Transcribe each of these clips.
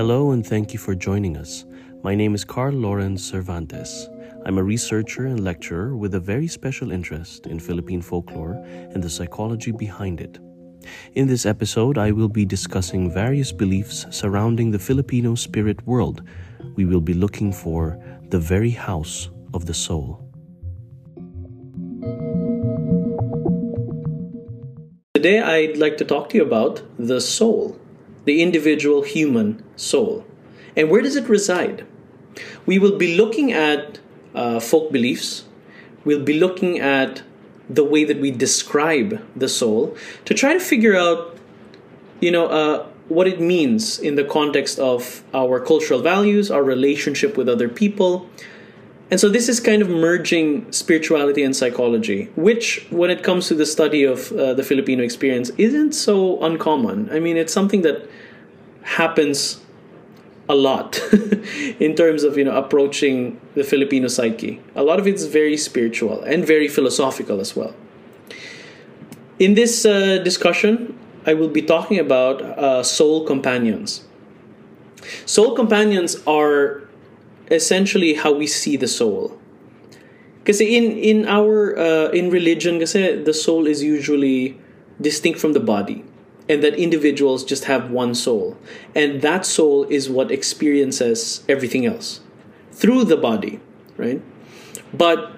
Hello and thank you for joining us. My name is Carl Lawrence Cervantes. I'm a researcher and lecturer with a very special interest in Philippine folklore and the psychology behind it. In this episode, I will be discussing various beliefs surrounding the Filipino spirit world. We will be looking for the very house of the soul. Today, I'd like to talk to you about the soul, the individual human soul. And where does it reside? We will be looking at uh, folk beliefs, we'll be looking at the way that we describe the soul to try to figure out, you know, uh, what it means in the context of our cultural values, our relationship with other people. And so this is kind of merging spirituality and psychology, which, when it comes to the study of uh, the Filipino experience, isn't so uncommon. I mean, it's something that happens a lot in terms of you know approaching the Filipino psyche. A lot of it's very spiritual and very philosophical as well. In this uh, discussion, I will be talking about uh, soul companions. Soul companions are essentially how we see the soul. Because in in our uh, in religion, kasi the soul is usually distinct from the body and that individuals just have one soul. And that soul is what experiences everything else through the body, right? But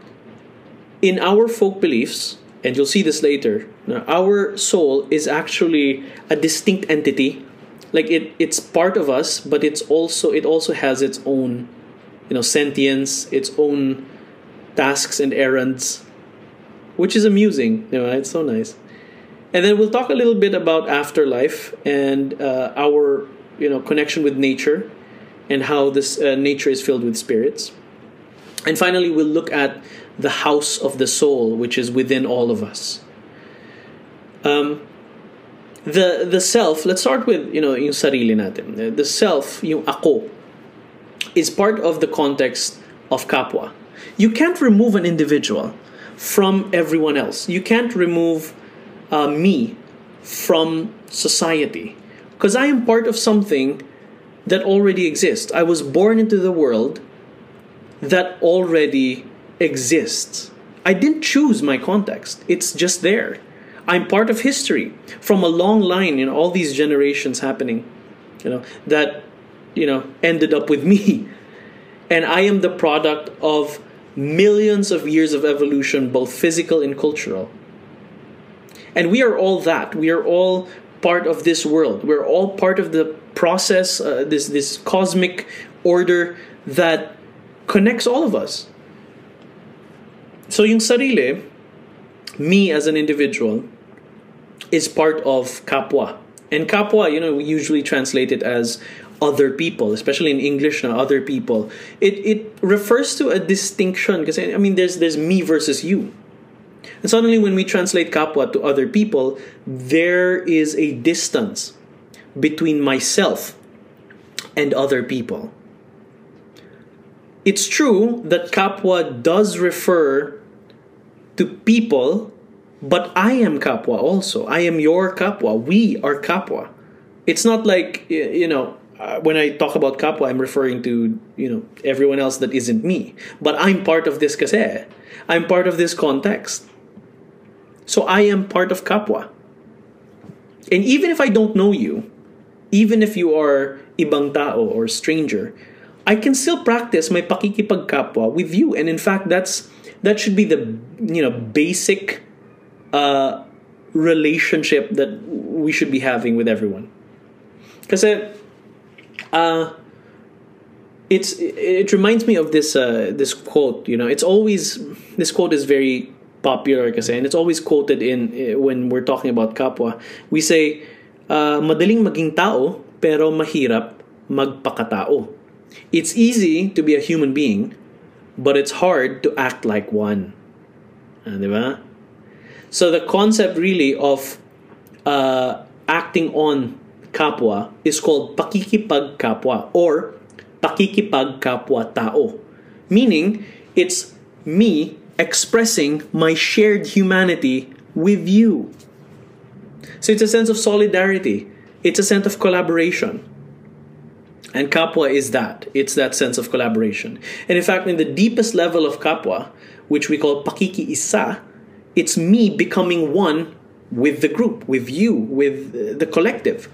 in our folk beliefs, and you'll see this later, our soul is actually a distinct entity. Like it, it's part of us, but it's also it also has its own, you know, sentience, its own tasks and errands, which is amusing. You know, it's so nice. And then we'll talk a little bit about afterlife and uh, our you know connection with nature and how this uh, nature is filled with spirits. And finally we'll look at the house of the soul which is within all of us. Um, the the self let's start with you know yung sarili natin. The self yung ako is part of the context of kapwa you can't remove an individual from everyone else you can't remove uh, me from society because I am part of something that already exists. I was born into the world that already exists. I didn't choose my context, it's just there. I'm part of history from a long line, you know, all these generations happening, you know, that, you know, ended up with me. And I am the product of millions of years of evolution, both physical and cultural. And we are all that. We are all part of this world. We're all part of the process, uh, this this cosmic order that connects all of us. So yung sarile, me as an individual, is part of kapwa. And kapwa, you know, we usually translate it as other people, especially in English now, other people. It it refers to a distinction because I mean there's there's me versus you. And suddenly, when we translate kapwa to other people, there is a distance between myself and other people. It's true that kapwa does refer to people, but I am kapwa also. I am your kapwa. We are kapwa. It's not like, you know, uh, when I talk about kapwa, I'm referring to, you know, everyone else that isn't me. But I'm part of this kasi. I'm part of this context. So I am part of Kapwa. And even if I don't know you, even if you are ibang tao or stranger, I can still practice my pakikipagkapwa with you. And in fact, that's that should be the you know basic uh, relationship that we should be having with everyone. Because uh, it's it reminds me of this uh, this quote. You know, it's always this quote is very popular I kasi and it's always quoted in eh, when we're talking about kapwa. We say uh, madaling maging tao pero mahirap magpakatao. It's easy to be a human being but it's hard to act like one. Ba? So the concept really of uh, acting on kapwa is called pakikipagkapwa or pakikipagkapwa tao meaning it's me expressing my shared humanity with you. So it's a sense of solidarity, it's a sense of collaboration. And kapwa is that. It's that sense of collaboration. And in fact, in the deepest level of kapwa, which we call pakiki isa, it's me becoming one with the group, with you, with the collective.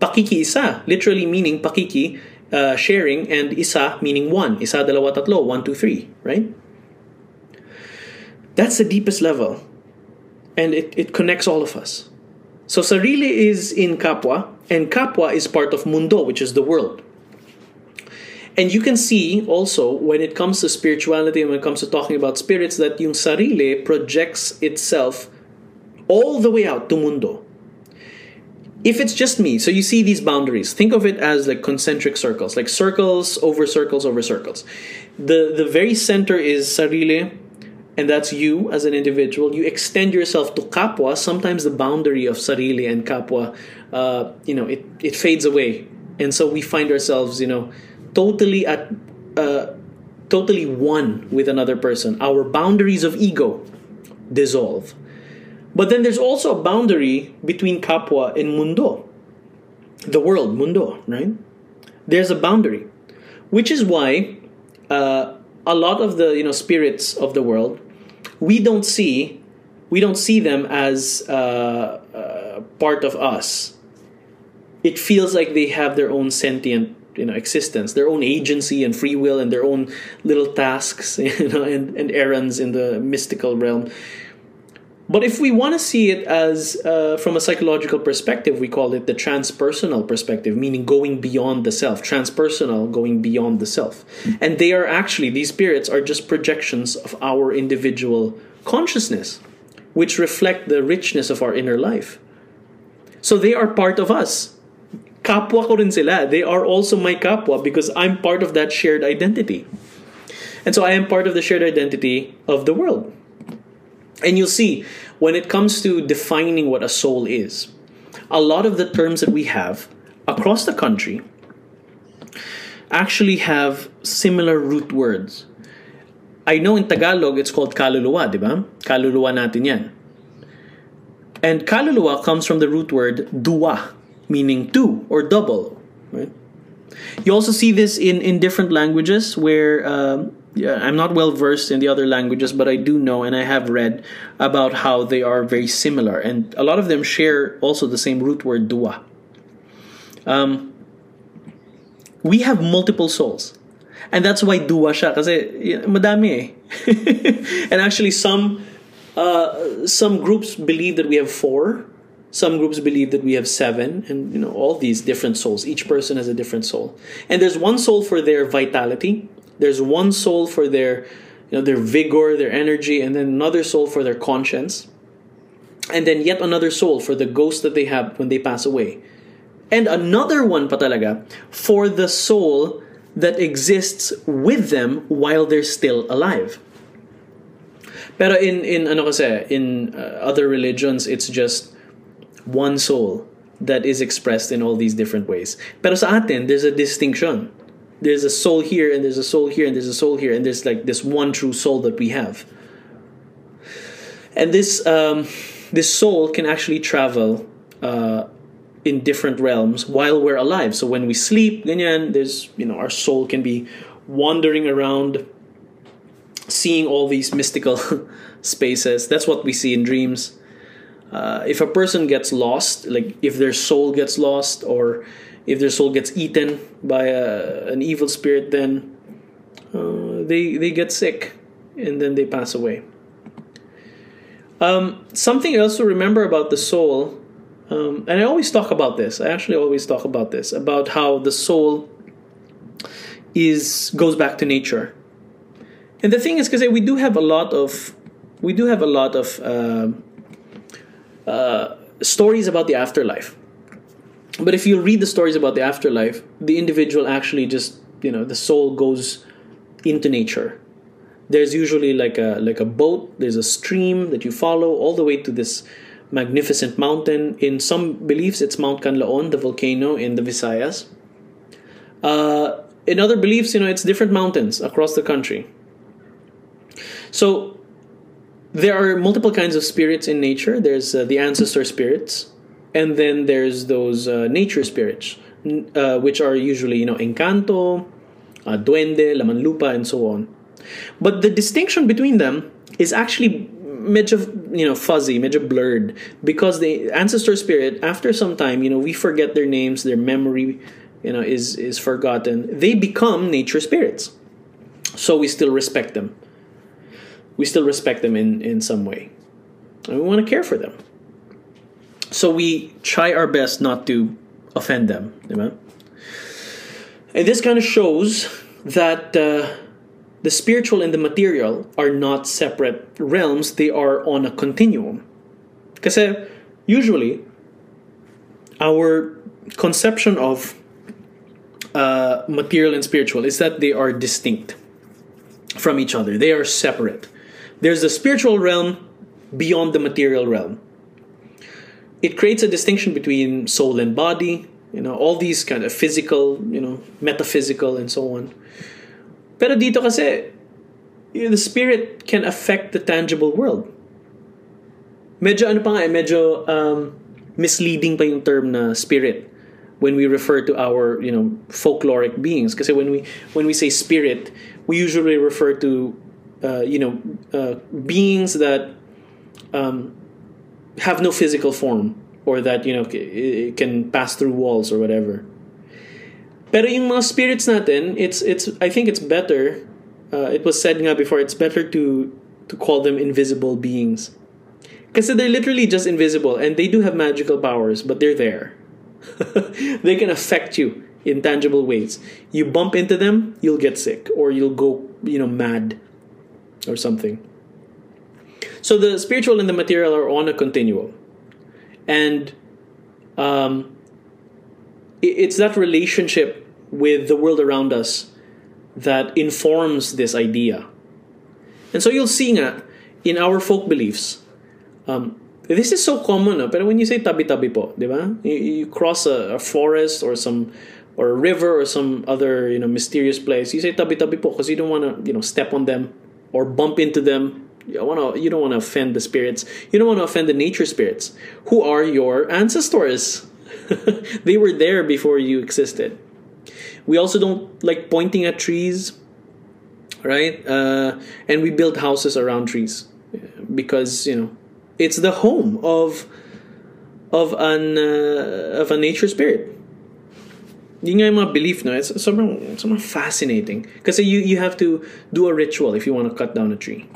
Pakiki isa, literally meaning pakiki, uh, sharing, and isa meaning one. Isa dalawa tatlo, one, two, three, right? That's the deepest level. And it, it connects all of us. So sarili is in kapwa, and kapwa is part of mundo, which is the world. And you can see also when it comes to spirituality and when it comes to talking about spirits that yung sarili projects itself all the way out to mundo. If it's just me, so you see these boundaries, think of it as like concentric circles, like circles over circles over circles. The the very center is sarile, and that's you as an individual. You extend yourself to kapwa. Sometimes the boundary of sarile and kapwa, uh, you know, it, it fades away, and so we find ourselves, you know, totally at, uh, totally one with another person. Our boundaries of ego dissolve. But then there's also a boundary between kapwa and mundo, the world, mundo, right? There's a boundary, which is why uh, a lot of the you know spirits of the world we don't see we don't see them as uh, uh, part of us. It feels like they have their own sentient you know existence, their own agency and free will, and their own little tasks you know and, and errands in the mystical realm. But if we want to see it as uh, from a psychological perspective, we call it the transpersonal perspective, meaning going beyond the self. Transpersonal, going beyond the self. And they are actually, these spirits are just projections of our individual consciousness, which reflect the richness of our inner life. So they are part of us. Kapwa ko rin sila. They are also my kapwa because I'm part of that shared identity. And so I am part of the shared identity of the world. And you'll see when it comes to defining what a soul is, a lot of the terms that we have across the country actually have similar root words. I know in Tagalog it's called kaluluwa, di ba? Kaluluwa natin yan. And kaluluwa comes from the root word duwa, meaning two or double, right? You also see this in, in different languages where um, yeah, I'm not well versed in the other languages, but I do know and I have read about how they are very similar, and a lot of them share also the same root word dua. Um, we have multiple souls, and that's why dua siya kasi madami eh. and actually, some uh, some groups believe that we have four. Some groups believe that we have seven, and you know all these different souls. Each person has a different soul, and there's one soul for their vitality there's one soul for their, you know, their vigor, their energy, and then another soul for their conscience, and then yet another soul for the ghost that they have when they pass away, and another one patalaga for the soul that exists with them while they're still alive. Pero in in ano kasi in uh, other religions it's just one soul that is expressed in all these different ways. Pero sa atin there's a distinction there's a soul here and there's a soul here and there's a soul here and there's like this one true soul that we have. And this um, this soul can actually travel uh, in different realms while we're alive. So when we sleep ganyan there's you know our soul can be wandering around seeing all these mystical spaces. That's what we see in dreams. Uh, if a person gets lost like if their soul gets lost or if their soul gets eaten by a, an evil spirit, then uh, they they get sick and then they pass away. Um, something else to remember about the soul, um, and I always talk about this. I actually always talk about this about how the soul is goes back to nature. And the thing is, because we do have a lot of we do have a lot of uh, uh, stories about the afterlife but if you read the stories about the afterlife, the individual actually just you know the soul goes into nature. There's usually like a like a boat. There's a stream that you follow all the way to this magnificent mountain. In some beliefs, it's Mount Canlaon, the volcano in the Visayas. Uh, in other beliefs, you know, it's different mountains across the country. So there are multiple kinds of spirits in nature. There's uh, the ancestor spirits, and then there's those uh, nature spirits uh, which are usually, you know, Encanto, uh, Duende, Lamanlupa, and so on. But the distinction between them is actually medyo, you know, fuzzy, medyo blurred because the ancestor spirit, after some time, you know, we forget their names, their memory, you know, is is forgotten. They become nature spirits, so we still respect them. We still respect them in in some way, and we want to care for them. So we try our best not to offend them? And this kind of shows that. Uh, the spiritual and the material are not separate realms, they are on a continuum. Because usually, our conception of uh, material and spiritual is that they are distinct from each other, they are separate. There's the spiritual realm beyond the material realm. It creates a distinction between soul and body, you know, all these kind of physical, you know, metaphysical, and so on. Pero dito kasi, the spirit can affect the tangible world. Medyo ano pa nga eh, medyo um, misleading pa yung term na spirit when we refer to our, you know, folkloric beings. Kasi when we when we say spirit, we usually refer to, uh, you know, uh, beings that um, have no physical form or that, you know, it can pass through walls or whatever. Pero yung mga spirits natin, it's it's I think it's better. Uh, it was said nga before, it's better to to call them invisible beings. Because they're literally just invisible and they do have magical powers, but they're there. they can affect you in tangible ways. You bump into them, you'll get sick or you'll go, you know, mad or something. So the spiritual and the material are on a continuum. And um, it's that relationship with the world around us that informs this idea. And so you'll see nga, in our folk beliefs, um, this is so common, pero when you say tabi-tabi po, di ba? You, you cross a, a, forest or some or a river or some other you know mysterious place, you say tabi-tabi po because you don't want to you know step on them or bump into them. You want to you don't want to offend the spirits. You don't want to offend the nature spirits who are your ancestors. they were there before you existed. We also don't like pointing at trees, right? Uh, and we build houses around trees because you know it's the home of of an uh, of a nature spirit. Yun nga yung mga belief, no? It's sobrang, sobrang fascinating. Kasi you, you have to do a ritual if you want to cut down a tree.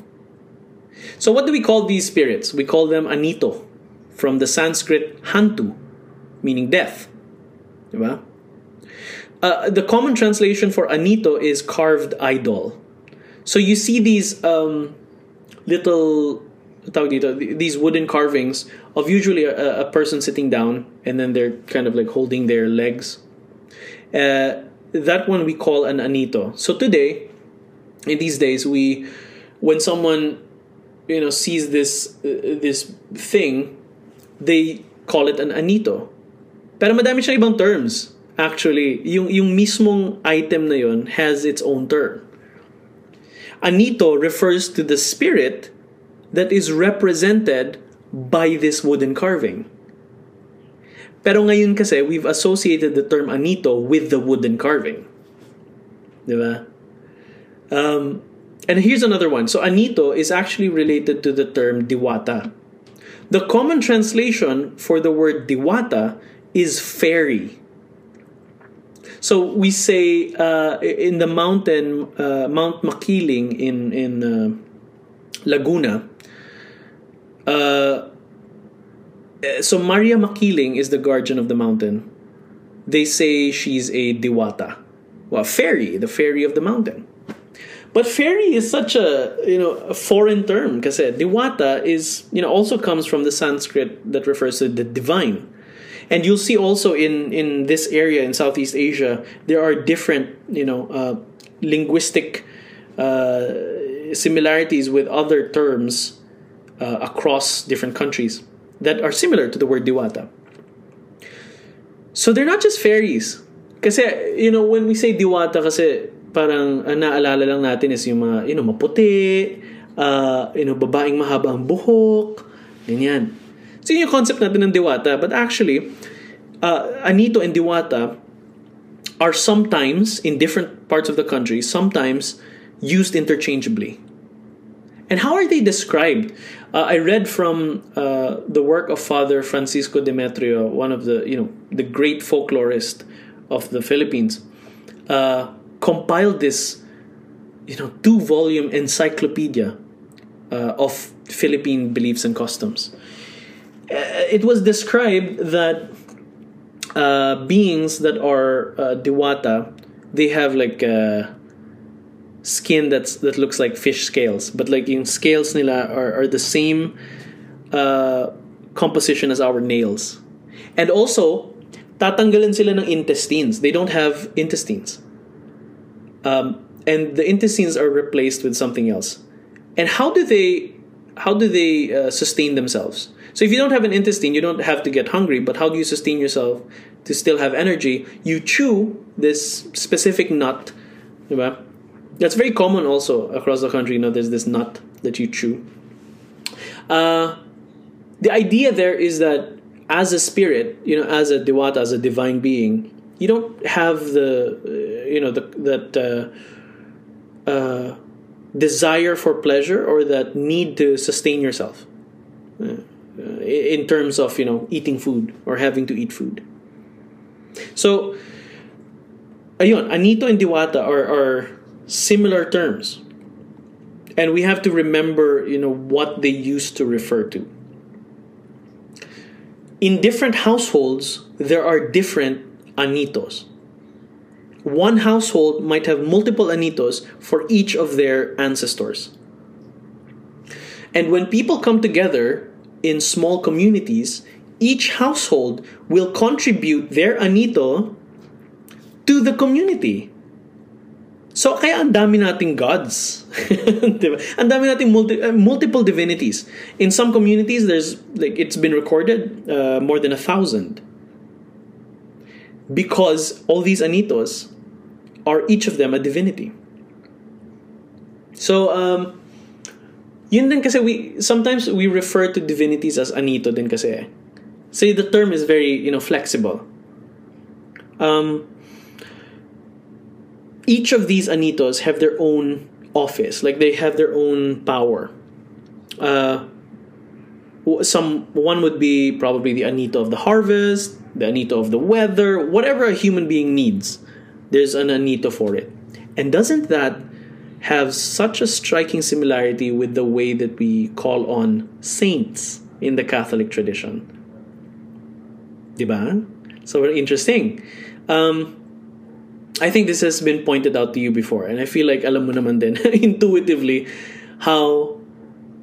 So what do we call these spirits? We call them anito, from the Sanskrit hantu, meaning death. Diba? Uh, the common translation for anito is carved idol. So you see these um, little these wooden carvings of usually a, a, person sitting down and then they're kind of like holding their legs. Uh, that one we call an anito. So today, in these days, we when someone you know sees this uh, this thing, they call it an anito. Pero madami siyang ibang terms. Actually, yung, yung mismong item na has its own term. Anito refers to the spirit that is represented by this wooden carving. Pero ngayon kasi, we've associated the term anito with the wooden carving. Diba? Um, and here's another one. So anito is actually related to the term diwata. The common translation for the word diwata is fairy. So we say uh, in the mountain, uh, Mount Makiling in in uh, Laguna. Uh, so Maria Makiling is the guardian of the mountain. They say she's a diwata, well, fairy, the fairy of the mountain. But fairy is such a you know a foreign term because diwata is you know also comes from the Sanskrit that refers to the divine. And you'll see also in in this area in Southeast Asia, there are different you know uh, linguistic uh, similarities with other terms uh, across different countries that are similar to the word diwata. So they're not just fairies. Kasi, you know, when we say diwata, kasi parang uh, naalala lang natin is yung mga, you know, maputi, uh, you know, babaeng mahaba ang buhok, ganyan. So yun yung concept natin ng Diwata. But actually, uh, Anito and Diwata are sometimes in different parts of the country sometimes used interchangeably. And how are they described? Uh, I read from uh, the work of Father Francisco Demetrio, one of the you know the great folklorist of the Philippines, uh, compiled this you know two volume encyclopedia uh, of Philippine beliefs and customs. Uh, it was described that uh, beings that are uh, diwata, they have like uh, skin that's that looks like fish scales, but like in scales nila are, are the same uh, composition as our nails, and also tatanggalin sila ng intestines. They don't have intestines, um, and the intestines are replaced with something else. And how do they how do they uh, sustain themselves? So if you don't have an intestine, you don't have to get hungry. But how do you sustain yourself to still have energy? You chew this specific nut, right? That's very common also across the country. You know, there's this nut that you chew. Uh, the idea there is that as a spirit, you know, as a diwata, as a divine being, you don't have the, you know, the, that uh, uh, desire for pleasure or that need to sustain yourself uh, in terms of, you know, eating food or having to eat food. So, anito and diwata are, are similar terms. And we have to remember, you know, what they used to refer to. In different households, there are different anitos. One household might have multiple anitos for each of their ancestors. And when people come together in small communities, each household will contribute their anito to the community. So kaya ang dami nating gods. Ang dami nating multi, uh, multiple divinities. In some communities there's like it's been recorded uh, more than a thousand. Because all these anitos are each of them a divinity. So um yun din kasi we sometimes we refer to divinities as anito din kasi. Say the term is very, you know, flexible. Um each of these anitos have their own office, like they have their own power. Uh, some one would be probably the anito of the harvest, the anito of the weather, whatever a human being needs. There's an anito for it, and doesn't that have such a striking similarity with the way that we call on saints in the Catholic tradition? Diba? So very interesting. Um, I think this has been pointed out to you before, and I feel like alam mo naman din intuitively how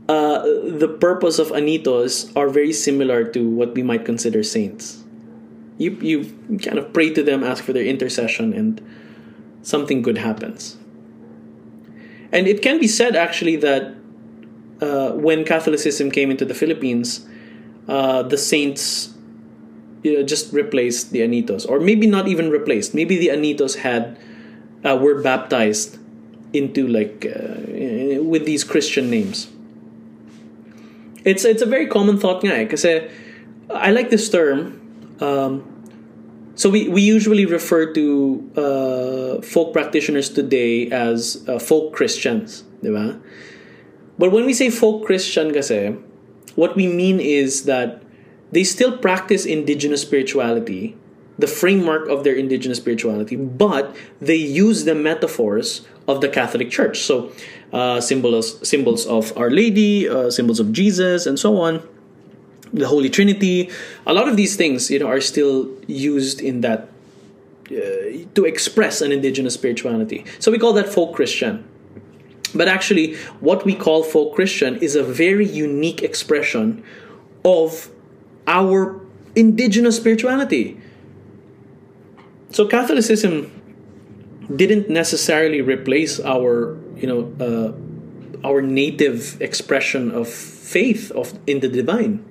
uh, the purpose of anitos are very similar to what we might consider saints. You you kind of pray to them, ask for their intercession, and something good happens. And it can be said actually that uh, when Catholicism came into the Philippines, uh, the saints you know, just replaced the Anitos, or maybe not even replaced. Maybe the Anitos had uh, were baptized into like uh, with these Christian names. It's it's a very common thought nga because eh, I like this term. Um, so we, we usually refer to uh, folk practitioners today as uh, folk Christians, diba? But when we say folk Christian kasi, what we mean is that they still practice indigenous spirituality, the framework of their indigenous spirituality, but they use the metaphors of the Catholic Church. So, uh, symbols symbols of Our Lady, uh, symbols of Jesus, and so on. The Holy Trinity. A lot of these things, you know, are still used in that uh, to express an indigenous spirituality. So we call that folk Christian. But actually, what we call folk Christian is a very unique expression of our indigenous spirituality. So Catholicism didn't necessarily replace our, you know, uh, our native expression of faith of in the divine.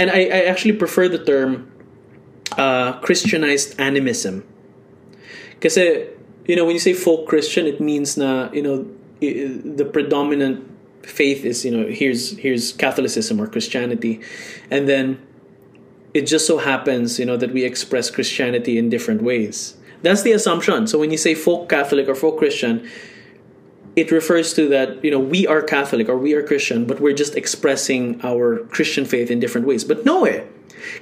And I, I actually prefer the term uh, Christianized animism. Because, you know, when you say folk Christian, it means na, you know, the predominant faith is you know here's here's Catholicism or Christianity, and then it just so happens, you know, that we express Christianity in different ways. That's the assumption. So when you say folk Catholic or folk Christian, it refers to that, you know, we are Catholic or we are Christian, but we're just expressing our Christian faith in different ways. But no eh.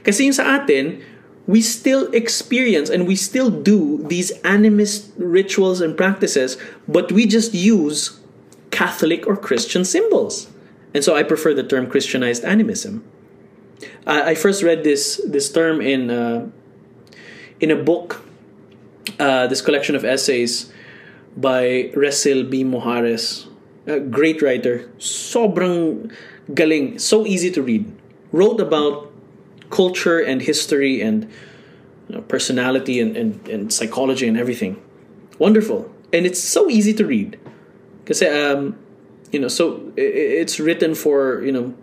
Kasi yung sa atin, we still experience and we still do these animist rituals and practices, but we just use Catholic or Christian symbols. And so I prefer the term Christianized animism. I, I first read this this term in uh, in a book, uh, this collection of essays by Resil B. Mojares, a great writer, sobrang galing, so easy to read. Wrote about culture and history and you know, personality and, and, and psychology and everything. Wonderful. And it's so easy to read. Because, um, you know, so it's written for, you know,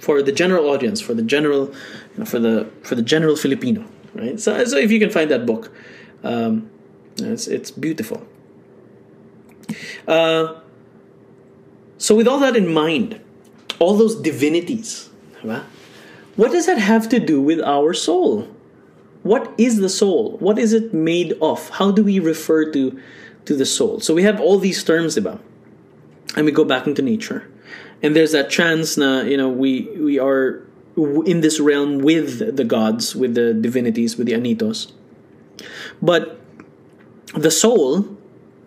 for the general audience, for the general, you know, for the for the general Filipino, right? So, so if you can find that book, um, it's it's beautiful. Uh, so with all that in mind, all those divinities, what does that have to do with our soul? What is the soul? What is it made of? How do we refer to to the soul? So we have all these terms about, and we go back into nature and there's that chance na you know we we are in this realm with the gods with the divinities with the anitos but the soul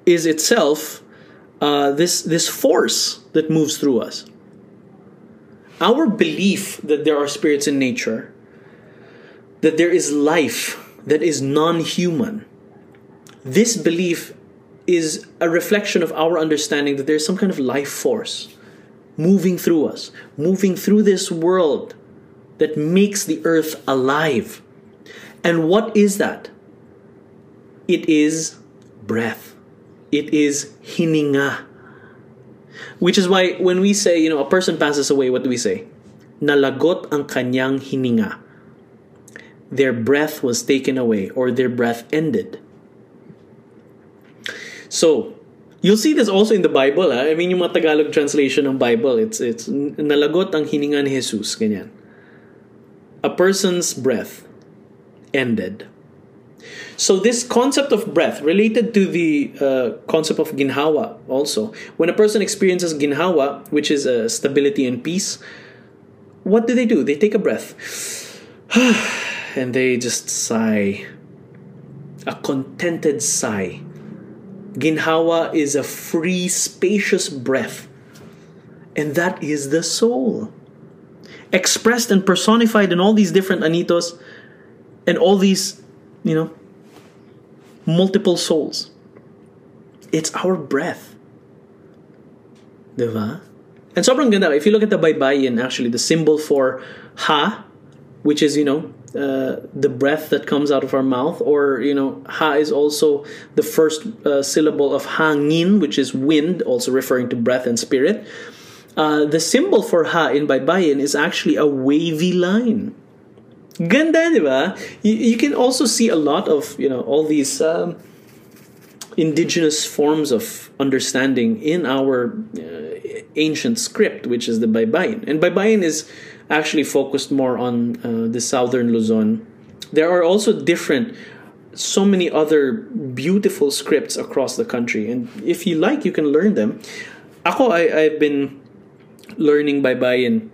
is itself uh, this this force that moves through us our belief that there are spirits in nature that there is life that is non-human this belief is a reflection of our understanding that there's some kind of life force moving through us, moving through this world that makes the earth alive. And what is that? It is breath. It is hininga. Which is why when we say, you know, a person passes away, what do we say? Nalagot ang kanyang hininga. Their breath was taken away or their breath ended. So, You'll see this also in the Bible. Ha? I mean, yung mga Tagalog translation ng Bible, it's, it's nalagot ang hininga ni Jesus. Ganyan. A person's breath ended. So this concept of breath, related to the uh, concept of ginhawa also, when a person experiences ginhawa, which is uh, stability and peace, what do they do? They take a breath. and they just sigh. A contented sigh Ginhawa is a free, spacious breath. And that is the soul. Expressed and personified in all these different anitos and all these, you know, multiple souls. It's our breath. Diba? And sobrang ganda. If you look at the Baybayin, actually, the symbol for Ha, which is, you know, uh, the breath that comes out of our mouth, or you know, ha is also the first uh, syllable of hangin, which is wind, also referring to breath and spirit. Uh, the symbol for ha in Baybayin is actually a wavy line. Ganda, ba? You, you can also see a lot of you know all these um, indigenous forms of understanding in our uh, ancient script, which is the Baybayin. And Baybayin is actually focused more on uh, the southern Luzon. There are also different, so many other beautiful scripts across the country, and if you like, you can learn them. Ako, I, I've been learning Baybayin.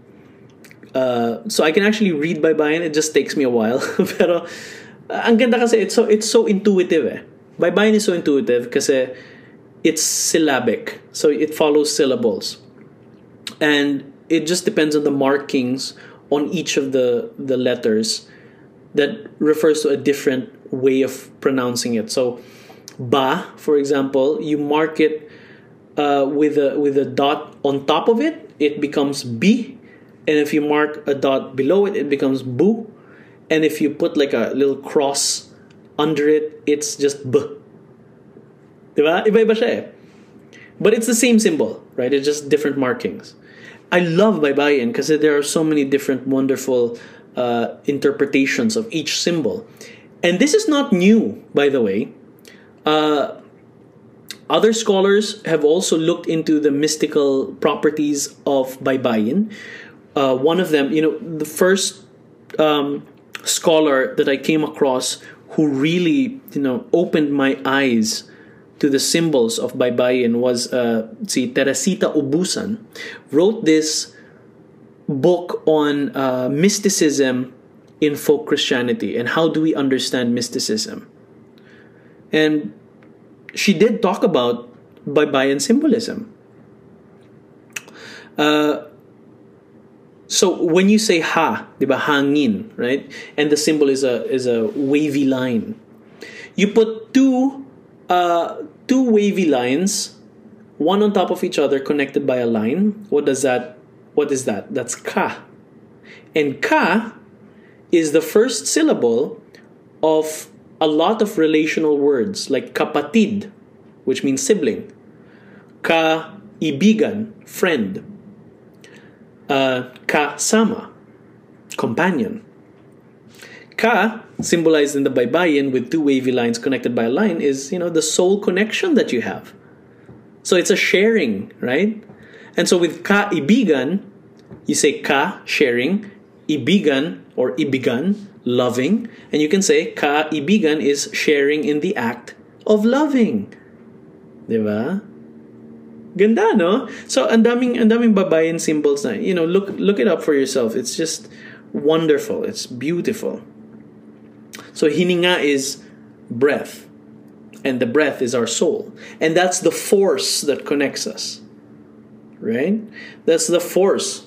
Uh, so I can actually read by Baybayin. It just takes me a while. Pero ang ganda kasi it's so it's so intuitive eh. Is so intuitive kasi it's syllabic. So it follows syllables. And it just depends on the markings on each of the the letters that refers to a different way of pronouncing it. So, ba, for example, you mark it uh, with a with a dot on top of it, it becomes b, and if you mark a dot below it, it becomes bu, and if you put like a little cross under it, it's just b. Eh. But it's the same symbol, right? It's just different markings. I love Baybayin because there are so many different wonderful uh, interpretations of each symbol. And this is not new, by the way. Uh, other scholars have also looked into the mystical properties of Baybayin. Uh, one of them, you know, the first um, scholar that I came across who really, you know, opened my eyes to the symbols of Baybayin was uh, si Teresita Obusan, wrote this book on uh, mysticism in folk Christianity and how do we understand mysticism. And she did talk about Baybayin symbolism. Uh, so when you say ha, diba, hangin, right? And the symbol is a is a wavy line. You put two uh, two wavy lines, one on top of each other, connected by a line. What does that? What is that? That's ka. And ka is the first syllable of a lot of relational words like kapatid, which means sibling, ka ibigan, friend, uh, ka sama, companion. Ka, symbolized in the Baybayin with two wavy lines connected by a line, is you know the soul connection that you have. So it's a sharing, right? And so with ka ibigan, you say ka sharing, ibigan or ibigan loving, and you can say ka ibigan is sharing in the act of loving. Diba? Ganda, no? So, ang daming, ang daming Baybayin symbols na, you know, look, look it up for yourself. It's just wonderful. It's beautiful. So, hininga is breath. And the breath is our soul. And that's the force that connects us. Right? That's the force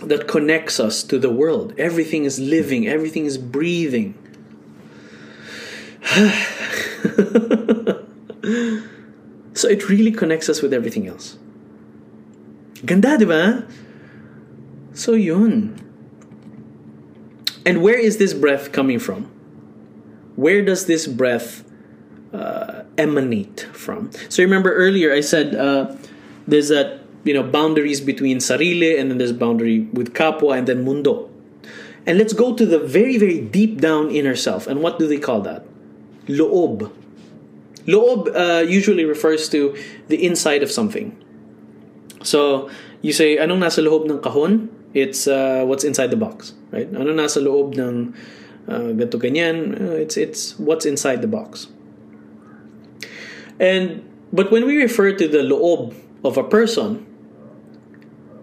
that connects us to the world. Everything is living, everything is breathing. so it really connects us with everything else. Ganda, ba? So yun. And where is this breath coming from? Where does this breath uh, emanate from? So remember earlier I said uh, there's that you know boundaries between sarile and then there's boundary with kapwa and then mundo. And let's go to the very very deep down inner self. And what do they call that? Loob. Loob uh, usually refers to the inside of something. So you say anong nasa loob ng kahon? It's uh, what's inside the box, right? Anong nasa loob ng uh, ganto ganyan? Uh, it's it's what's inside the box. And but when we refer to the loob of a person,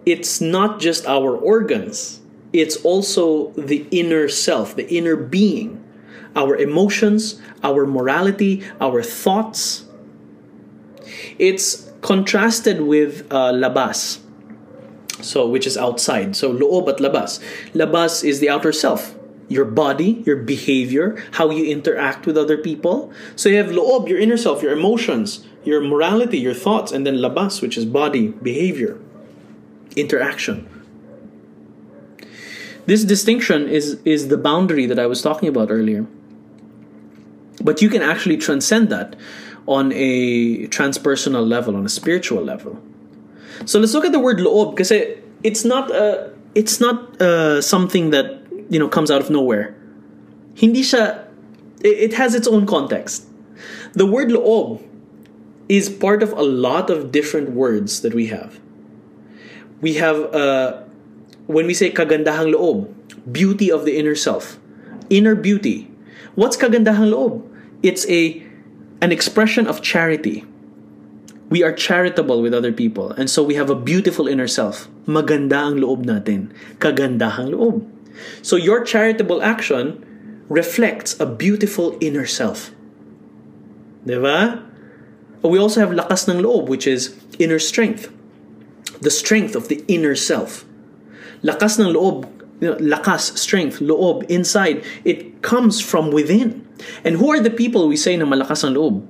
it's not just our organs, it's also the inner self, the inner being, our emotions, our morality, our thoughts. It's contrasted with uh, labas, so which is outside. So loob at labas. Labas is the outer self, your body, your behavior, how you interact with other people. So you have loob, your inner self, your emotions, your morality, your thoughts, and then labas, which is body, behavior interaction. This distinction is, is the boundary that I was talking about earlier. But you can actually transcend that on a transpersonal level, on a spiritual level. So let's look at the word loob because it's not a, it's not uh, something that you know comes out of nowhere. Hindi siya, it has its own context. The word loob is part of a lot of different words that we have we have uh, when we say kagandahang loob, beauty of the inner self, inner beauty. What's kagandahang loob? It's a an expression of charity. We are charitable with other people, and so we have a beautiful inner self. Maganda ang loob natin. Kagandahang loob. So your charitable action reflects a beautiful inner self. Diba? We also have lakas ng loob, which is inner strength the strength of the inner self. Lakas ng loob, lakas, strength, loob, inside, it comes from within. And who are the people we say na malakas ang loob?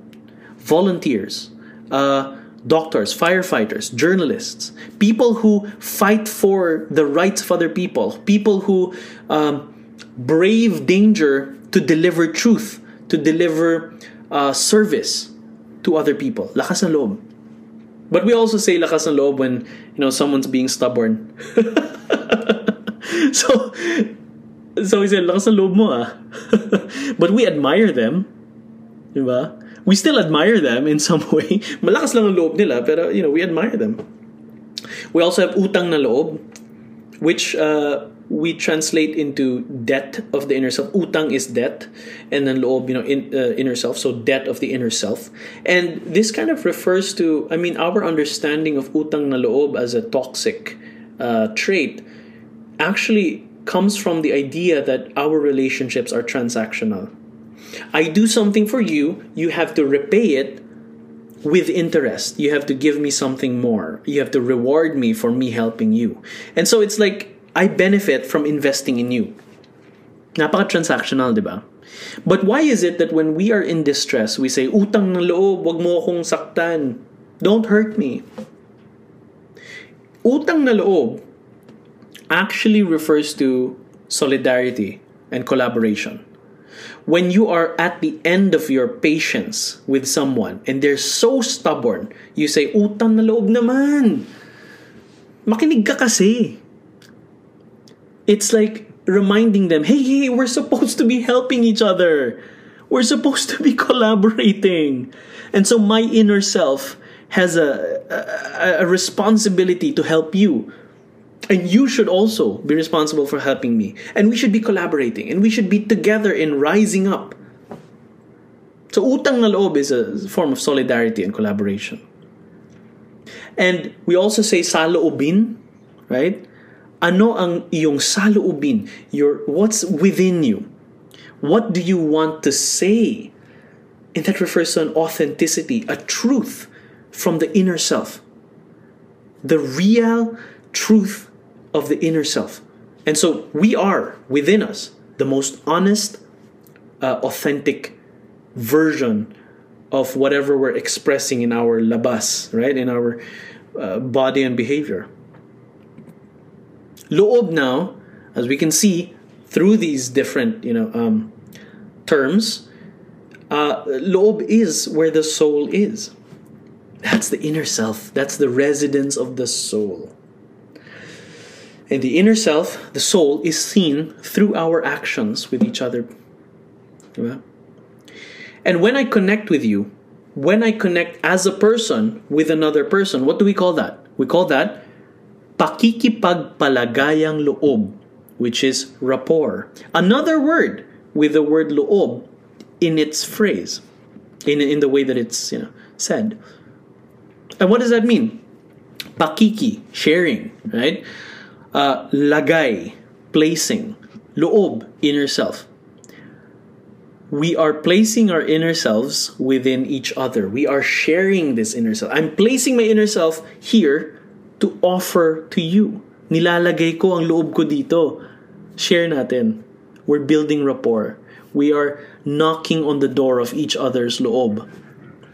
Volunteers, uh, doctors, firefighters, journalists, people who fight for the rights of other people, people who um, brave danger to deliver truth, to deliver uh, service to other people. Lakas ng loob. But we also say lakas ng loob when, you know, someone's being stubborn. so, so he said lakas loob mo ah. but we admire them. Diba? We still admire them in some way. Malakas lang ang loob nila, pero, you know, we admire them. We also have utang na loob, which uh, we translate into debt of the inner self. Utang is debt, and then loob, you know, in, uh, inner self. So debt of the inner self, and this kind of refers to, I mean, our understanding of utang na loob as a toxic uh, trait actually comes from the idea that our relationships are transactional. I do something for you, you have to repay it with interest. You have to give me something more. You have to reward me for me helping you. And so it's like I benefit from investing in you. Napaka-transactional, di ba? But why is it that when we are in distress, we say, utang ng loob, wag mo akong saktan. Don't hurt me. Utang na loob actually refers to solidarity and collaboration. When you are at the end of your patience with someone and they're so stubborn, you say, utang na loob naman. Makinig ka kasi. it's like reminding them, hey, hey, we're supposed to be helping each other. We're supposed to be collaborating. And so my inner self has a, a, a responsibility to help you. And you should also be responsible for helping me. And we should be collaborating. And we should be together in rising up. So utang na loob is a form of solidarity and collaboration. And we also say saloobin, right? ano ang iyong saloobin, your what's within you. What do you want to say? And that refers to an authenticity, a truth from the inner self. The real truth of the inner self. And so we are within us the most honest, uh, authentic version of whatever we're expressing in our labas, right? In our uh, body and behavior. Loob now, as we can see through these different, you know, um, terms, uh, loob is where the soul is. That's the inner self. That's the residence of the soul. And the inner self, the soul, is seen through our actions with each other. And when I connect with you, when I connect as a person with another person, what do we call that? We call that pakikipagpalagayang loob, which is rapport. Another word with the word loob in its phrase, in, in the way that it's you know said. And what does that mean? Pakiki, sharing, right? Uh, lagay, placing. Loob, inner self. We are placing our inner selves within each other. We are sharing this inner self. I'm placing my inner self here to offer to you. Nilalagay ko ang loob ko dito. Share natin. We're building rapport. We are knocking on the door of each other's loob.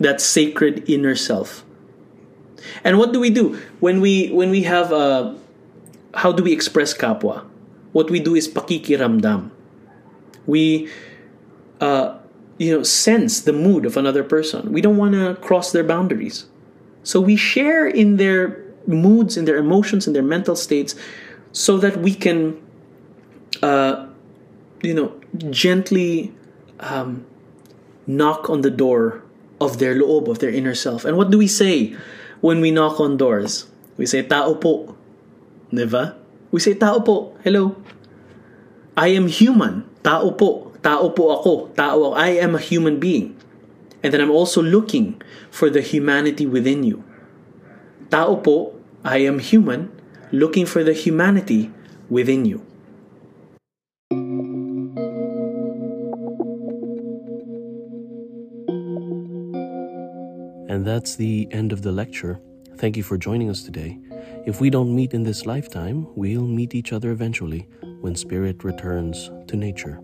That sacred inner self. And what do we do when we when we have a how do we express kapwa? What we do is pakikiramdam. We uh, you know sense the mood of another person. We don't want to cross their boundaries. So we share in their moods, in their emotions, in their mental states, so that we can, uh, you know, gently um, knock on the door of their loob, of their inner self. And what do we say when we knock on doors? We say, tao po. Diba? We say, tao po. Hello. I am human. Tao po. Tao po ako. Tao I am a human being. And then I'm also looking for the humanity within you. Tao po, I am human, looking for the humanity within you. And that's the end of the lecture. Thank you for joining us today. If we don't meet in this lifetime, we'll meet each other eventually when spirit returns to nature.